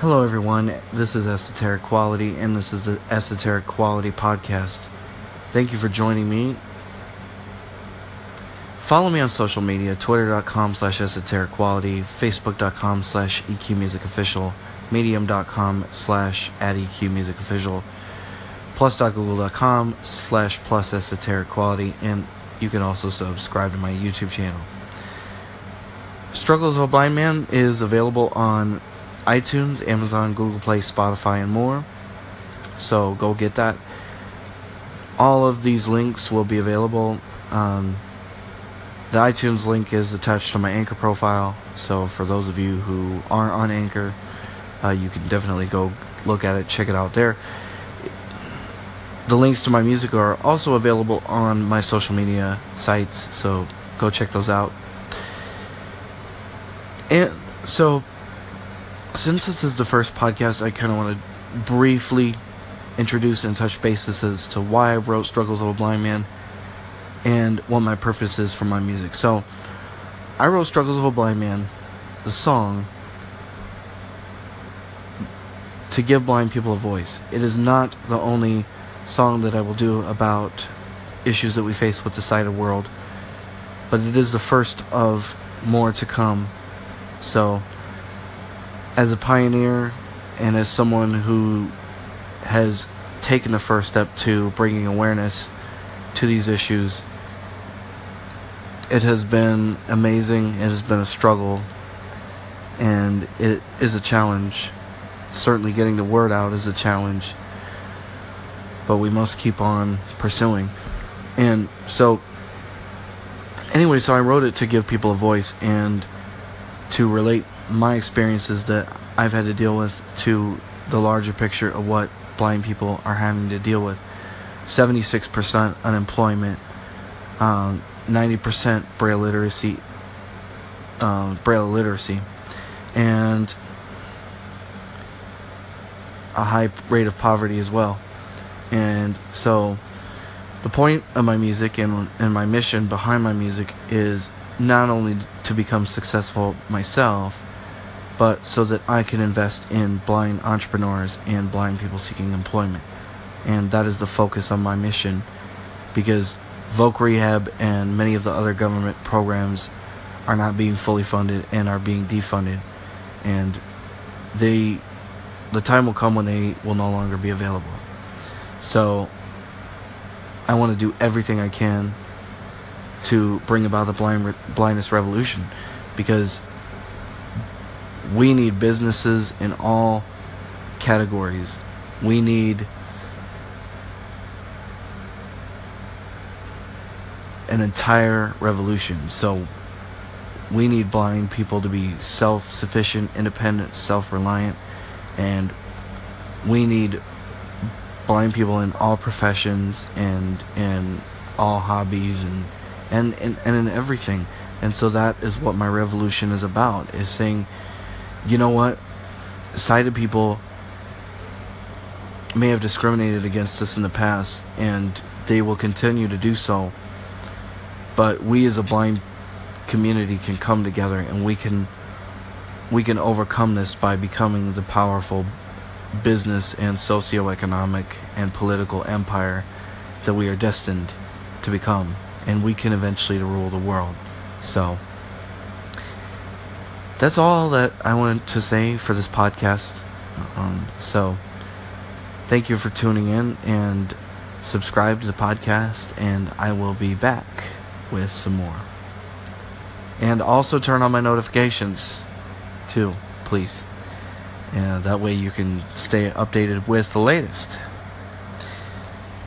Hello, everyone. This is Esoteric Quality, and this is the Esoteric Quality Podcast. Thank you for joining me. Follow me on social media twitter.com slash esoteric quality, facebook.com slash eqmusicofficial, medium.com slash at plus.google.com slash plus esoteric quality, and you can also subscribe to my YouTube channel. Struggles of a Blind Man is available on iTunes, Amazon, Google Play, Spotify, and more. So go get that. All of these links will be available. Um, the iTunes link is attached to my Anchor profile. So for those of you who aren't on Anchor, uh, you can definitely go look at it, check it out there. The links to my music are also available on my social media sites, so go check those out. And so since this is the first podcast, I kind of want to briefly introduce and touch bases as to why I wrote Struggles of a Blind Man and what my purpose is for my music. So, I wrote Struggles of a Blind Man, the song, to give blind people a voice. It is not the only song that I will do about issues that we face with the sighted world, but it is the first of more to come. So, as a pioneer and as someone who has taken the first step to bringing awareness to these issues, it has been amazing. It has been a struggle, and it is a challenge. Certainly, getting the word out is a challenge, but we must keep on pursuing. And so, anyway, so I wrote it to give people a voice and to relate my experiences that I've had to deal with to the larger picture of what blind people are having to deal with. 76% unemployment, um, 90% braille literacy, um, braille literacy, and a high rate of poverty as well. And so, the point of my music and, and my mission behind my music is not only to become successful myself, but so that I can invest in blind entrepreneurs and blind people seeking employment. And that is the focus of my mission because Voc Rehab and many of the other government programs are not being fully funded and are being defunded. And they the time will come when they will no longer be available. So I want to do everything I can to bring about the blind blindness revolution because we need businesses in all categories. We need an entire revolution. So we need blind people to be self sufficient, independent, self reliant, and we need blind people in all professions and in all hobbies and, and, and, and in everything. And so that is what my revolution is about, is saying you know what? Sighted people may have discriminated against us in the past, and they will continue to do so. But we as a blind community can come together and we can we can overcome this by becoming the powerful business and socioeconomic and political empire that we are destined to become and we can eventually rule the world. So that's all that I wanted to say for this podcast. Um, so, thank you for tuning in and subscribe to the podcast, and I will be back with some more. And also turn on my notifications, too, please. And that way you can stay updated with the latest.